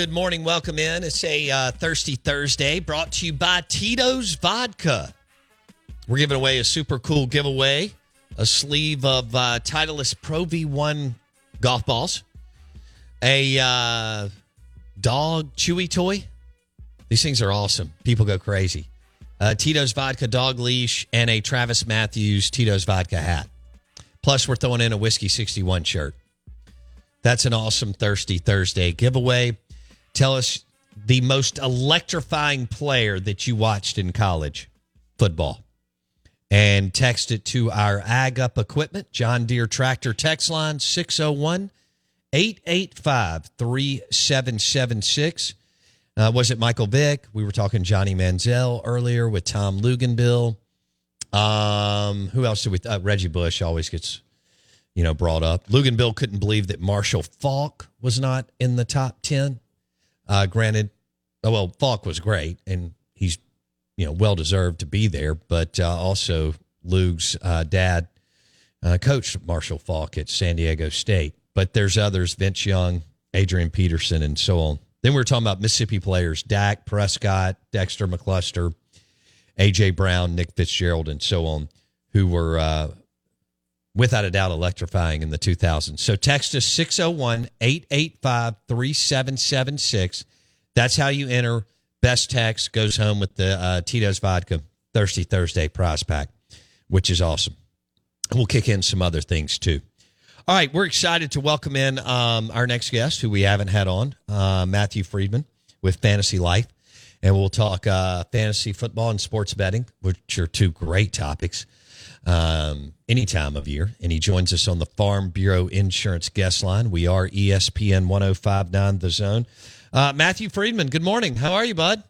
good morning. Welcome in. It's a uh, Thirsty Thursday brought to you by Tito's Vodka. We're giving away a super cool giveaway a sleeve of uh, Titleist Pro V1 golf balls, a uh, dog chewy toy. These things are awesome. People go crazy. Uh, Tito's Vodka dog leash and a Travis Matthews Tito's Vodka hat. Plus, we're throwing in a Whiskey 61 shirt. That's an awesome Thirsty Thursday giveaway. Tell us the most electrifying player that you watched in college football and text it to our Ag Up Equipment, John Deere Tractor text line 601 885 3776. Uh, was it Michael Vick? We were talking Johnny Manziel earlier with Tom Luginbill. Um, who else did we? Uh, Reggie Bush always gets you know, brought up. Luginbill couldn't believe that Marshall Faulk was not in the top 10. Uh, granted, oh, well, Faulk was great and he's, you know, well deserved to be there. But uh, also, Luke's uh, dad uh, coached Marshall Faulk at San Diego State. But there's others, Vince Young, Adrian Peterson, and so on. Then we were talking about Mississippi players Dak Prescott, Dexter McCluster, A.J. Brown, Nick Fitzgerald, and so on, who were uh, without a doubt electrifying in the 2000s. So text us 601 885 3776. That's how you enter. Best text goes home with the uh, Tito's Vodka Thirsty Thursday prize pack, which is awesome. We'll kick in some other things too. All right, we're excited to welcome in um, our next guest, who we haven't had on, uh, Matthew Freedman with Fantasy Life. And we'll talk uh, fantasy football and sports betting, which are two great topics um, any time of year. And he joins us on the Farm Bureau Insurance guest line. We are ESPN 1059 The Zone. Uh, Matthew Freedman, good morning. How are you, bud?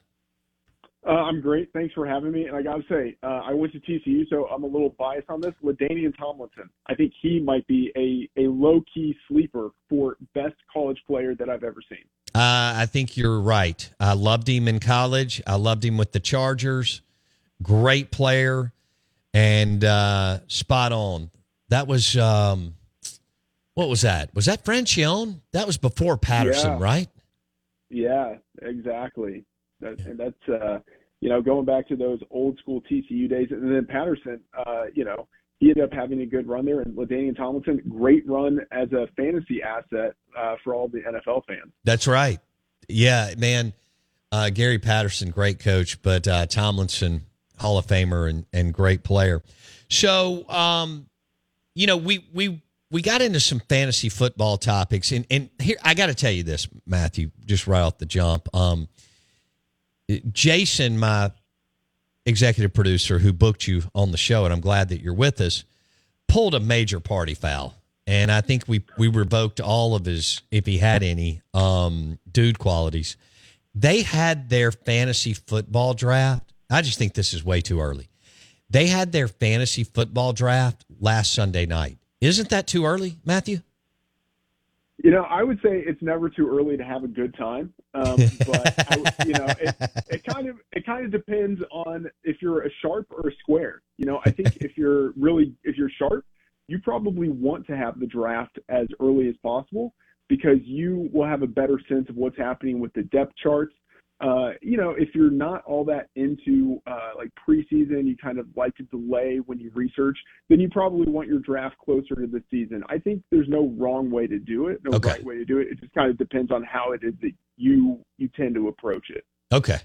Uh, I'm great. Thanks for having me. And I got to say, uh, I went to TCU, so I'm a little biased on this. LaDainian Tomlinson, I think he might be a, a low key sleeper for best college player that I've ever seen. Uh, I think you're right. I loved him in college. I loved him with the Chargers. Great player and uh, spot on. That was um, what was that? Was that Franchione? That was before Patterson, yeah. right? Yeah, exactly. That, and that's uh, you know going back to those old school TCU days, and then Patterson. Uh, you know, he ended up having a good run there, and LaDainian Tomlinson, great run as a fantasy asset uh, for all the NFL fans. That's right. Yeah, man. Uh, Gary Patterson, great coach, but uh, Tomlinson, Hall of Famer and, and great player. So, um, you know, we we we got into some fantasy football topics, and and here I got to tell you this, Matthew, just right off the jump. Um, Jason, my executive producer who booked you on the show, and I'm glad that you're with us, pulled a major party foul. And I think we we revoked all of his, if he had any, um, dude qualities. They had their fantasy football draft I just think this is way too early. They had their fantasy football draft last Sunday night. Isn't that too early, Matthew? You know, I would say it's never too early to have a good time, um, but I, you know, it, it kind of it kind of depends on if you're a sharp or a square. You know, I think if you're really if you're sharp, you probably want to have the draft as early as possible because you will have a better sense of what's happening with the depth charts uh, you know, if you're not all that into uh, like preseason, you kind of like to delay when you research, then you probably want your draft closer to the season. I think there's no wrong way to do it, no okay. right way to do it. It just kind of depends on how it is that you you tend to approach it. Okay,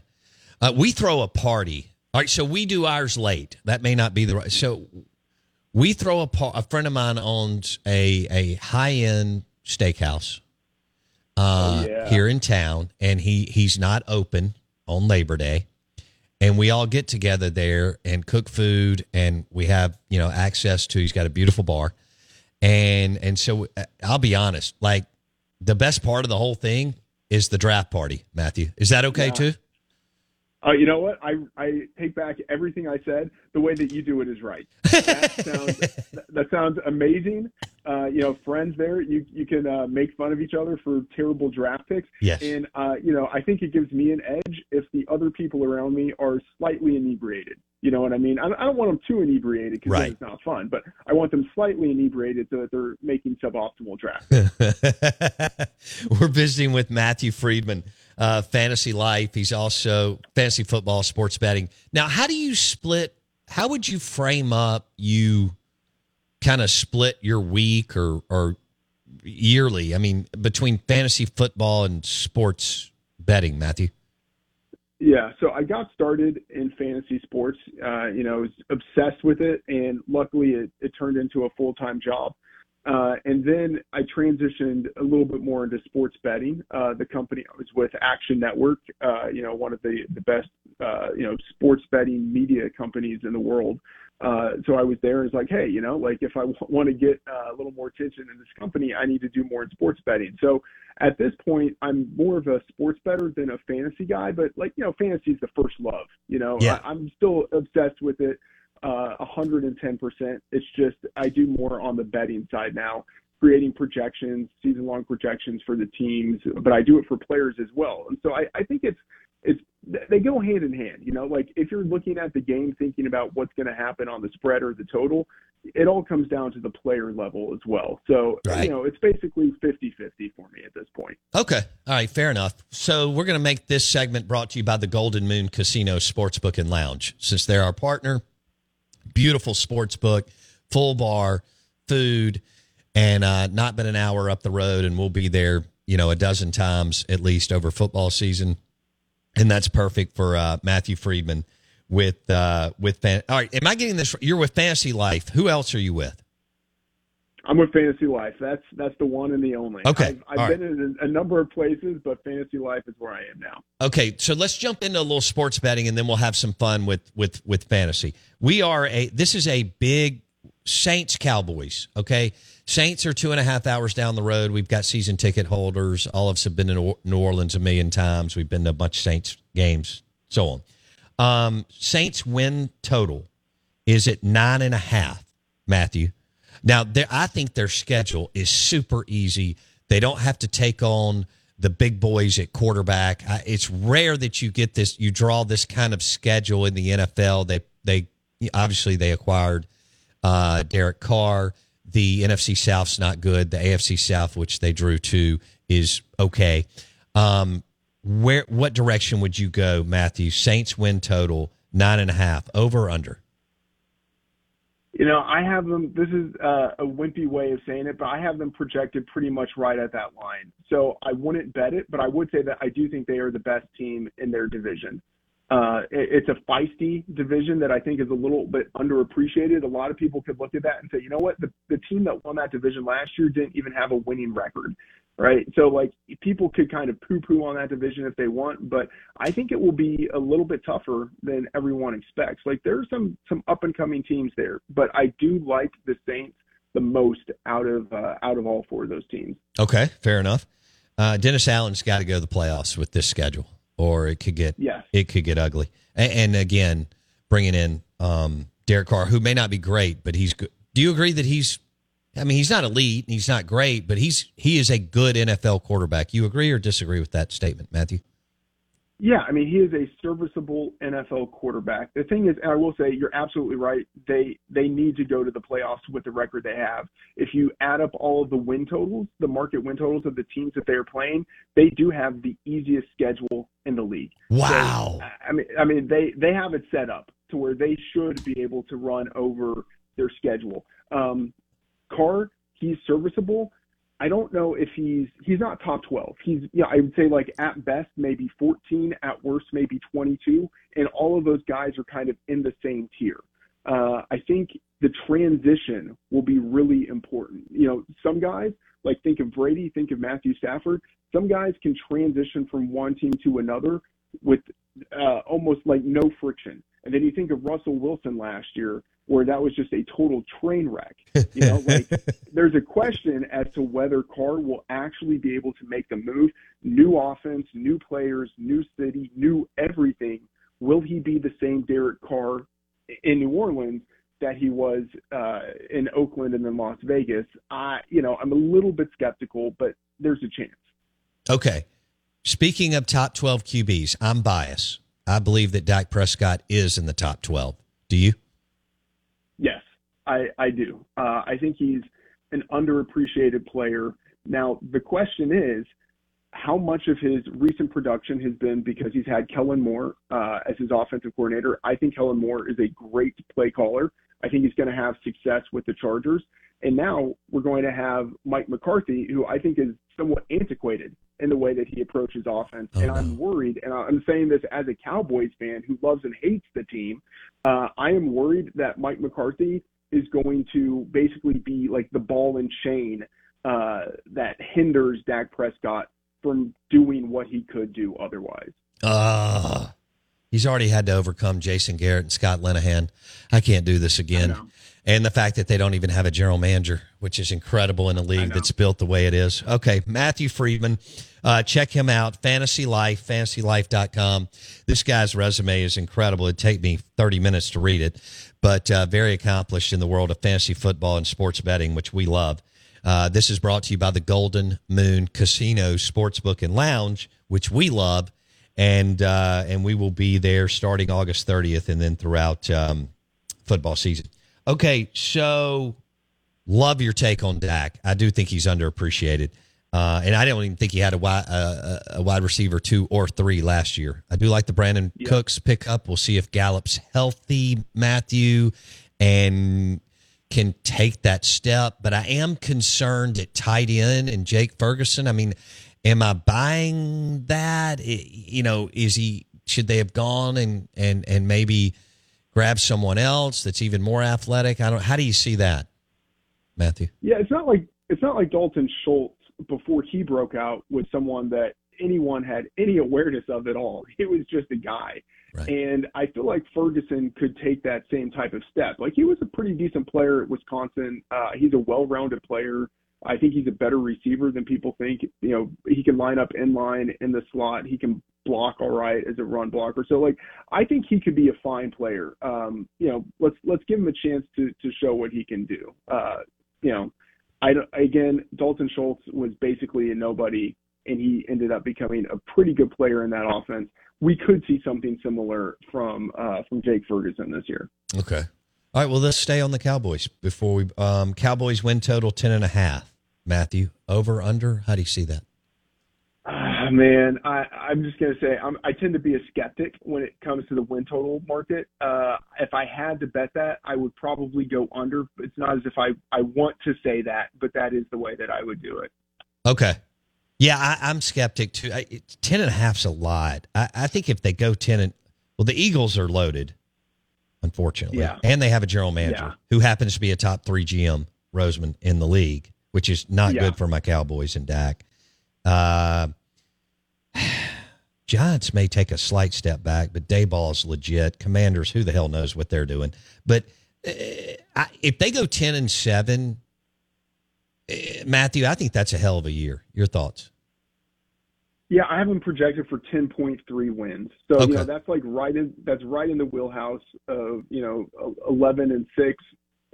uh, we throw a party. All right, so we do ours late. That may not be the right. So we throw a a friend of mine owns a a high end steakhouse uh, oh, yeah. here in town, and he he's not open on Labor Day, and we all get together there and cook food, and we have you know access to. He's got a beautiful bar, and and so uh, I'll be honest, like the best part of the whole thing is the draft party. Matthew, is that okay yeah. too? Uh, you know what? I I take back everything I said. The way that you do it is right. That sounds that sounds amazing. Uh, you know, friends there, you you can uh, make fun of each other for terrible draft picks. Yes. And uh, you know, I think it gives me an edge if the other people around me are slightly inebriated. You know what I mean? I, I don't want them too inebriated because Right. it's not fun, but I want them slightly inebriated so that they're making suboptimal drafts. We're visiting with Matthew Freedman, uh, Fantasy Life. He's also fantasy football, sports betting. Now, how do you split? How would you frame up you kind of split your week or or yearly? I mean, between fantasy football and sports betting, Matthew. Yeah, so I got started in fantasy sports. Uh, you know, I was obsessed with it, and luckily it, it turned into a full time job. Uh, and then I transitioned a little bit more into sports betting. Uh, the company I was with, Action Network, uh, you know, one of the the best uh, you know sports betting media companies in the world. Uh, so I was there and was like, hey, you know, like if I w- want to get uh, a little more attention in this company, I need to do more in sports betting. So at this point, I'm more of a sports better than a fantasy guy, but like, you know, fantasy is the first love, you know, Yeah. I, I'm still obsessed with it. Uh, 110%. It's just, I do more on the betting side now, creating projections, season long projections for the teams, but I do it for players as well. And so I, I think it's, it's, they go hand in hand, you know, like if you're looking at the game, thinking about what's going to happen on the spread or the total, it all comes down to the player level as well. So, Right. you know, it's basically 50 50 for me at this point. Okay. All right. Fair enough. So we're going to make this segment brought to you by the Golden Moon Casino Sportsbook and Lounge. Since they're our partner, beautiful sports book, full bar, food, and uh, not been an hour up the road. And we'll be there, you know, a dozen times at least over football season. And that's perfect for uh, Matthew Freedman with, uh, with, fan- all right. Am I getting this? You're with Fantasy Life. Who else are you with? I'm with Fantasy Life. That's that's the one and the only. Okay. I've, I've been in a, a number of places, but Fantasy Life is where I am now. Okay, so let's jump into a little sports betting, and then we'll have some fun with with with fantasy. We are a this is a big Saints Cowboys. Okay, Saints are two and a half hours down the road. We've got season ticket holders. All of us have been to New Orleans a million times. We've been to a bunch of Saints games, so on. Um, Saints win total is at nine and a half. Matthew. Now, I think their schedule is super easy. They don't have to take on the big boys at quarterback. It's rare that you get this. You draw this kind of schedule in the NFL. They they obviously they acquired uh, Derek Carr. The NFC South's not good. The AFC South, which they drew to, is okay. Um, where what direction would you go, Matthew? Saints win total nine and a half, over under? You know, I have them. This is uh, a wimpy way of saying it, but I have them projected pretty much right at that line. So I wouldn't bet it, but I would say that I do think they are the best team in their division. Uh, it, it's a feisty division that I think is a little bit underappreciated. A lot of people could look at that and say, you know what, the, the team that won that division last year didn't even have a winning record, right? So like people could kind of poo-poo on that division if they want, but I think it will be a little bit tougher than everyone expects. Like there are some some up and coming teams there, but I do like the Saints the most out of uh, out of all four of those teams. Okay, fair enough. Uh, Dennis Allen's got to go to the playoffs with this schedule, or it could get Yes. It could get ugly. And, and again, bringing in um, Derek Carr, who may not be great, but he's good. Do you agree that he's? I mean, he's not elite, and he's not great, but he's he is a good NFL quarterback. You agree or disagree with that statement, Matthew? Yeah, I mean he is a serviceable NFL quarterback. The thing is, and I will say you're absolutely right. They they need to go to the playoffs with the record they have. If you add up all of the win totals, the market win totals of the teams that they are playing, they do have the easiest schedule in the league. Wow. So, I mean, I mean they they have it set up to where they should be able to run over their schedule. Um, Carr, he's serviceable. I don't know if he's he's not top 12. He's yeah, I would say like at best maybe 14, at worst maybe 22, and all of those guys are kind of in the same tier. Uh, I think the transition will be really important. You know, some guys like think of Brady, think of Matthew Stafford. Some guys can transition from one team to another with uh, almost like no friction. And then you think of Russell Wilson last year, where that was just a total train wreck. You know, like there's a question as to whether Carr will actually be able to make the move. New offense, new players, new city, new everything. Will he be the same Derek Carr in New Orleans that he was uh, in Oakland and then Las Vegas? I, you know, I'm a little bit skeptical, but there's a chance. Okay. Speaking of top 12 QBs, I'm biased. I believe that Dak Prescott is in the top 12. Do you? I, I do. Uh, I think he's an underappreciated player. Now, the question is how much of his recent production has been because he's had Kellen Moore uh, as his offensive coordinator. I think Kellen Moore is a great play caller. I think he's going to have success with the Chargers. And now we're going to have Mike McCarthy, who I think is somewhat antiquated in the way that he approaches offense. Oh, and I'm worried, and I'm saying this as a Cowboys fan who loves and hates the team. Uh, I am worried that Mike McCarthy is going to basically be like the ball and chain uh, that hinders Dak Prescott from doing what he could do otherwise. Uh, he's already had to overcome Jason Garrett and Scott Linehan. I can't do this again. And the fact that they don't even have a general manager, which is incredible in a league that's built the way it is. Okay, Matthew Freedman, uh, check him out. Fantasy Life, fantasylife.com. This guy's resume is incredible. It'd take me 30 minutes to read it, but uh, very accomplished in the world of fantasy football and sports betting, which we love. Uh, this is brought to you by the Golden Moon Casino Sportsbook and Lounge, which we love, and uh, and we will be there starting August 30th and then throughout um, football season. Okay, so love your take on Dak. I do think he's underappreciated. Uh, and I don't even think he had a wide, uh, a wide receiver two or three last year. I do like the Brandon yeah. Cooks pickup. We'll see if Gallup's healthy, Matthew, and can take that step. But I am concerned at tight end and Jake Ferguson. I mean, am I buying that? It, you know, is he? Should they have gone and and and maybe grab someone else that's even more athletic? I don't. How do you see that, Matthew? Yeah, it's not like it's not like Dalton Schultz before he broke out was someone that anyone had any awareness of at all. He was just a guy. Right. And I feel like Ferguson could take that same type of step. Like he was a pretty decent player at Wisconsin. Uh, he's a well-rounded player. I think he's a better receiver than people think. You know, he can line up in line in the slot. He can block all right as a run blocker. So like I think he could be a fine player. Um, you know, let's let's give him a chance to to show what he can do. Uh, you know, I again Dalton Schultz was basically a nobody and he ended up becoming a pretty good player in that offense. We could see something similar from uh, from Jake Ferguson this year. Okay. All right, well, let's stay on the Cowboys before we. Um, Cowboys win total ten and a half. Matthew, over under? How do you see that? Uh, man, I, I'm just gonna say I'm, I tend to be a skeptic when it comes to the win total market. Uh, if I had to bet that, I would probably go under. It's not as if I I want to say that, but that is the way that I would do it. Okay. Yeah, I, am skeptic too. I, ten and a half's a lot. I, I think if they go ten and well, the Eagles are loaded, unfortunately, yeah. and they have a general manager yeah. who happens to be a top three GM, Roseman, in the league, which is not yeah. good for my Cowboys and Dak. Uh, Giants may take a slight step back, but Daboll is legit. Commanders, who the hell knows what they're doing? But uh, I, if they go ten and seven, uh, Matthew, I think that's a hell of a year. Your thoughts? Yeah, I have them projected for 10.3 wins. So okay. you know that's like right in that's right in the wheelhouse of you know 11 and six,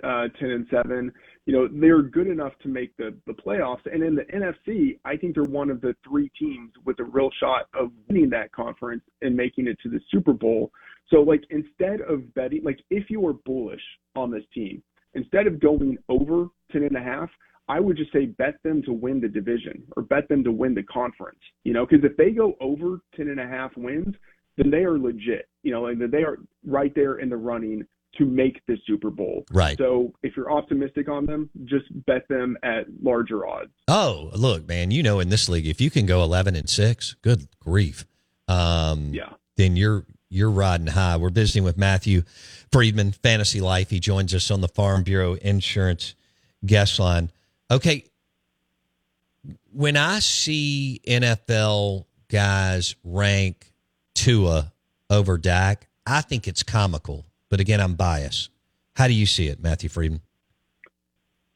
uh, 10 and seven you know, they're good enough to make the, the playoffs. And in the NFC, I think they're one of the three teams with a real shot of winning that conference and making it to the Super Bowl. So, like, instead of betting, like, if you were bullish on this team, instead of going over 10 and a half, I would just say bet them to win the division or bet them to win the conference, you know, because if they go over 10 and a half wins, then they are legit, you know, and they are right there in the running to make the Super Bowl. Right. So if you're optimistic on them, just bet them at larger odds. Oh, look, man, you know in this league, if you can go 11 and 6, good grief. Um, yeah. Then you're you're riding high. We're visiting with Matthew Freedman, Fantasy Life. He joins us on the Farm Bureau Insurance guest line. Okay. When I see NFL guys rank Tua over Dak, I think it's comical but again, I'm biased. How do you see it, Matthew Freedman?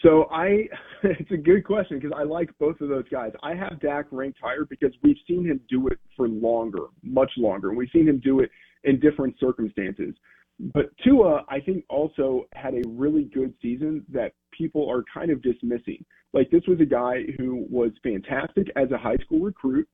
So I, it's a good question because I like both of those guys. I have Dak ranked higher because we've seen him do it for longer, much longer. and We've seen him do it in different circumstances. But Tua, I think, also had a really good season that people are kind of dismissing. Like this was a guy who was fantastic as a high school recruit,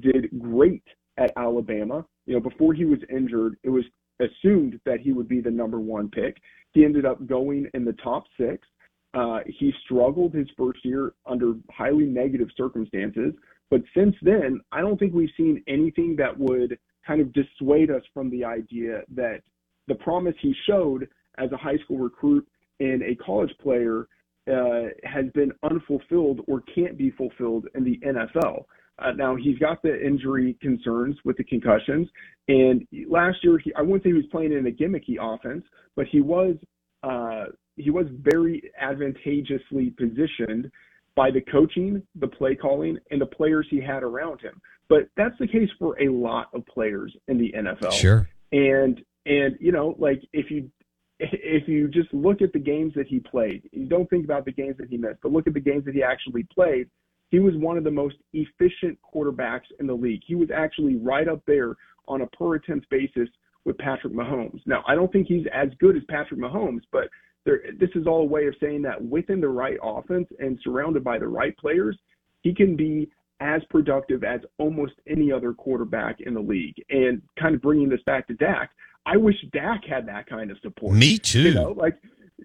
did great at Alabama. You know, before he was injured, it was assumed that he would be the number one pick. He ended up going in the top six. Uh, he struggled his first year under highly negative circumstances, but since then, I don't think we've seen anything that would kind of dissuade us from the idea that the promise he showed as a high school recruit and a college player uh, has been unfulfilled or can't be fulfilled in the NFL. Uh, now he's got the injury concerns with the concussions, and last year he, I wouldn't say he was playing in a gimmicky offense, but he was uh, he was very advantageously positioned by the coaching, the play calling, and the players he had around him. But that's the case for a lot of players in the NFL. Sure. And and you know, like if you if you just look at the games that he played, you don't think about the games that he missed, but look at the games that he actually played. He was one of the most efficient quarterbacks in the league. He was actually right up there on a per attempt basis with Patrick Mahomes. Now, I don't think he's as good as Patrick Mahomes, but there, this is all a way of saying that within the right offense and surrounded by the right players, he can be as productive as almost any other quarterback in the league. And kind of bringing this back to Dak, I wish Dak had that kind of support. Me too. You know, like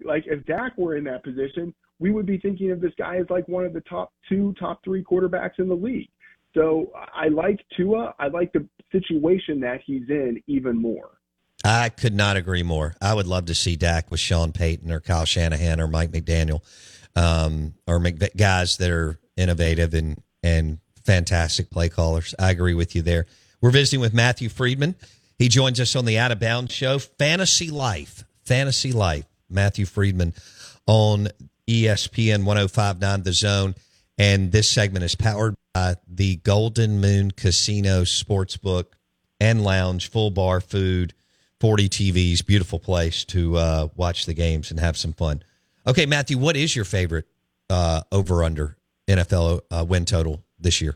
like if Dak were in that position, we would be thinking of this guy as like one of the top two, top three quarterbacks in the league. So I like Tua. I like the situation that he's in even more. I could not agree more. I would love to see Dak with Sean Payton or Kyle Shanahan or Mike McDaniel, um, or guys that are innovative and and fantastic play callers. I agree with you there. We're visiting with Matthew Freedman. He joins us on the Out of Bounds show, Fantasy Life. Fantasy Life. Matthew Freedman on ESPN 1059 The Zone. And this segment is powered by the Golden Moon Casino Sportsbook and Lounge, full bar food, 40 TVs, beautiful place to uh, watch the games and have some fun. Okay, Matthew, what is your favorite uh, over under NFL uh, win total this year?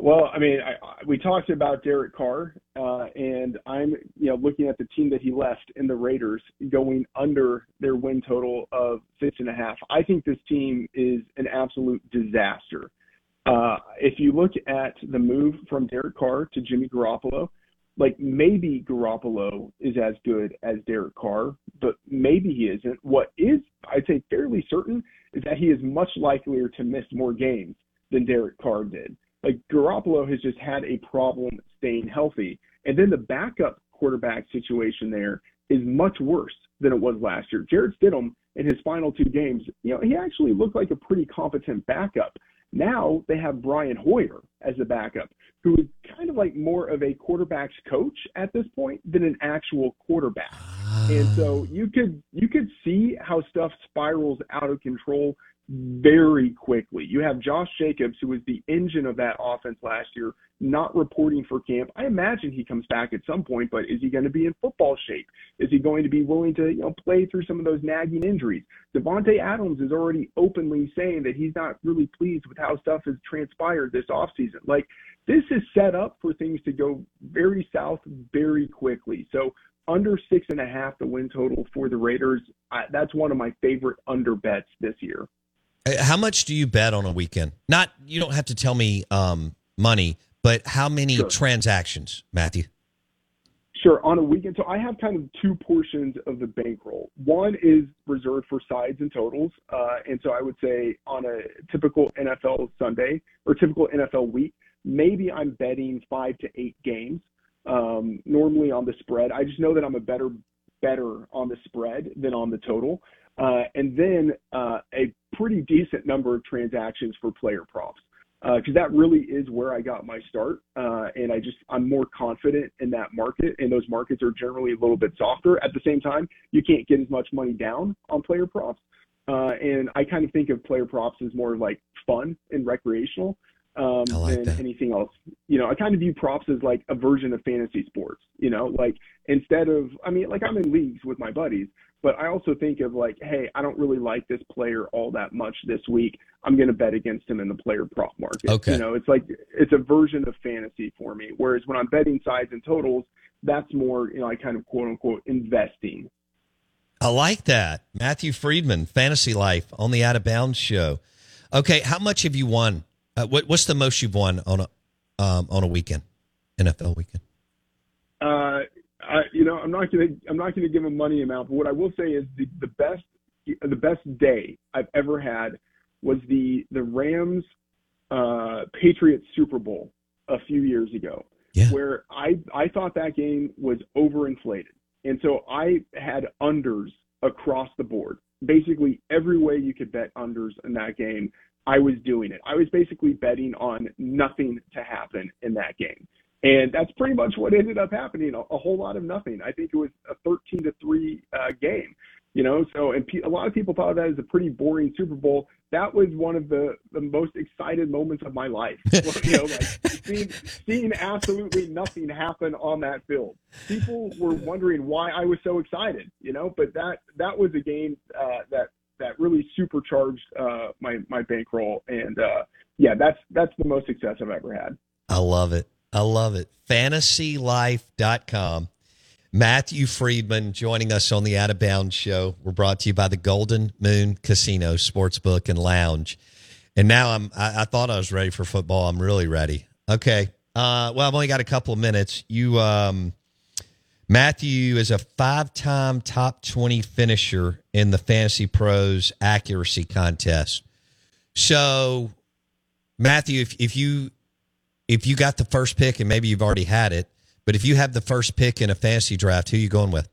Well, I mean, I, we talked about Derek Carr, uh, and I'm, you know, looking at the team that he left in the Raiders going under their win total of six and a half. I think this team is an absolute disaster. Uh, if you look at the move from Derek Carr to Jimmy Garoppolo, like maybe Garoppolo is as good as Derek Carr, but maybe he isn't. What is, I'd say, fairly certain is that he is much likelier to miss more games than Derek Carr did. Like Garoppolo has just had a problem staying healthy. And then the backup quarterback situation there is much worse than it was last year. Jarrett Stidham in his final two games, you know, he actually looked like a pretty competent backup. Now they have Brian Hoyer as a backup, who is kind of like more of a quarterback's coach at this point than an actual quarterback. And so you could you could see how stuff spirals out of control very quickly. You have Josh Jacobs, who was the engine of that offense last year, not reporting for camp. I imagine he comes back at some point, but is he going to be in football shape? Is he going to be willing to, you know, play through some of those nagging injuries? Davante Adams is already openly saying that he's not really pleased with how stuff has transpired this offseason. Like this is set up for things to go very south very quickly. So under six and a half the win total for the Raiders. I, that's one of my favorite under bets this year. Uh, how much do you bet on a weekend? Not you don't have to tell me um, money, but how many sure. transactions, Matthew? Sure, on a weekend. So I have kind of two portions of the bankroll. One is reserved for sides and totals, uh, and so I would say on a typical NFL Sunday or typical NFL week, maybe I'm betting five to eight games. Um, normally on the spread, I just know that I'm a better better on the spread than on the total. Uh, and then uh, a pretty decent number of transactions for player props because uh, that really is where I got my start. Uh, and I just I'm more confident in that market, and those markets are generally a little bit softer. At the same time, you can't get as much money down on player props. Uh, and I kind of think of player props as more like fun and recreational um, like than that. anything else. You know, I kind of view props as like a version of fantasy sports. You know, like instead of, I mean, like I'm in leagues with my buddies, but I also think of like, hey, I don't really like this player all that much this week. I'm going to bet against him in the player prop market. Okay. You know, it's like it's a version of fantasy for me. Whereas when I'm betting sides and totals, that's more, you know, I kind of quote unquote investing. I like that. Matthew Freedman, Fantasy Life on the Out of Bounds show. Okay, how much have you won uh, what, what's the most you've won on a um, on a weekend, NFL weekend? Uh, I, you know, I'm not gonna I'm not gonna give a money amount, but what I will say is the the best the best day I've ever had was the the Rams uh, Patriots Super Bowl a few years ago, Yeah. where I I thought that game was overinflated, and so I had unders across the board. Basically, every way you could bet unders in that game, I was doing it. I was basically betting on nothing to happen in that game. And that's pretty much what ended up happening. A, a whole lot of nothing. I think it was a 13 to three uh, game. You know, so and pe- a lot of people thought of that was a pretty boring Super Bowl. That was one of the the most excited moments of my life. you know, like seeing seeing absolutely nothing happen on that field. People were wondering why I was so excited. You know, but that that was a game uh, that that really supercharged uh, my my bankroll. And uh, yeah, that's that's the most success I've ever had. I love it. I love it. Fantasylife.com. Matthew Freedman joining us on the Out of Bounds show. We're brought to you by the Golden Moon Casino Sportsbook and Lounge. And now I'm I, I thought I was ready for football. I'm really ready. Okay. Uh, well, I've only got a couple of minutes. You um Matthew is a five-time top 20 finisher in the Fantasy Pros accuracy contest. So, Matthew, if, if you if you got the first pick and maybe you've already had it, but if you have the first pick in a fantasy draft, who are you going with?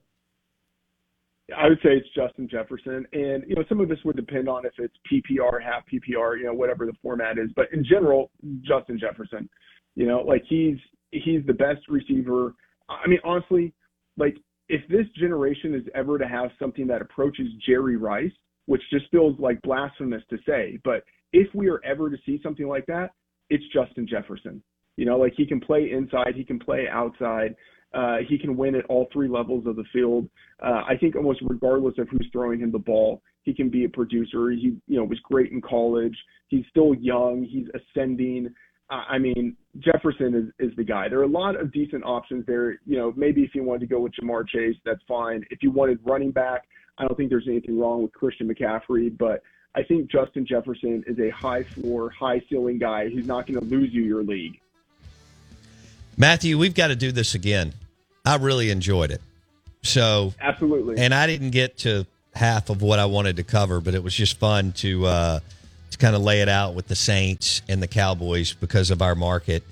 I would say it's Justin Jefferson, and you know some of this would depend on if it's PPR, half PPR, you know whatever the format is. But in general, Justin Jefferson, you know, like he's he's the best receiver. I mean, honestly, like if this generation is ever to have something that approaches Jerry Rice, which just feels like blasphemous to say, but if we are ever to see something like that, it's Justin Jefferson. You know, like he can play inside, he can play outside. Uh, he can win at all three levels of the field. Uh, I think almost regardless of who's throwing him the ball, he can be a producer. He, you know, was great in college. He's still young. He's ascending. I mean, Jefferson is, is the guy. There are a lot of decent options there. You know, maybe if you wanted to go with Ja'Marr Chase, that's fine. If you wanted running back, I don't think there's anything wrong with Christian McCaffrey, but I think Justin Jefferson is a high floor, high ceiling guy who's not going to lose you your league. Matthew, we've got to do this again. I really enjoyed it. So absolutely, and I didn't get to half of what I wanted to cover, but it was just fun to uh, to kind of lay it out with the Saints and the Cowboys because of our market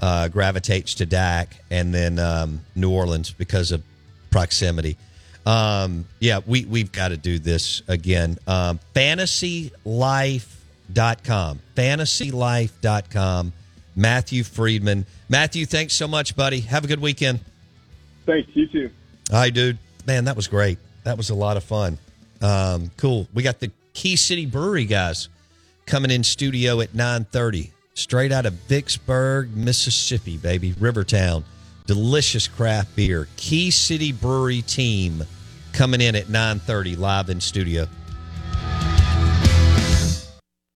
uh, gravitates to Dak, and then um, New Orleans because of proximity. Um, yeah, we we've got to do this again. Um, FantasyLife.com, FantasyLife.com. Matthew Freedman. Matthew, thanks so much, buddy. Have a good weekend. Thanks. You too. Hi, dude. Man, that was great. That was a lot of fun. Um, cool. We got the Key City Brewery guys coming in studio at 9.30. Straight out of Vicksburg, Mississippi, baby. Rivertown. Delicious craft beer. Key City Brewery team coming in at 9.30 live in studio.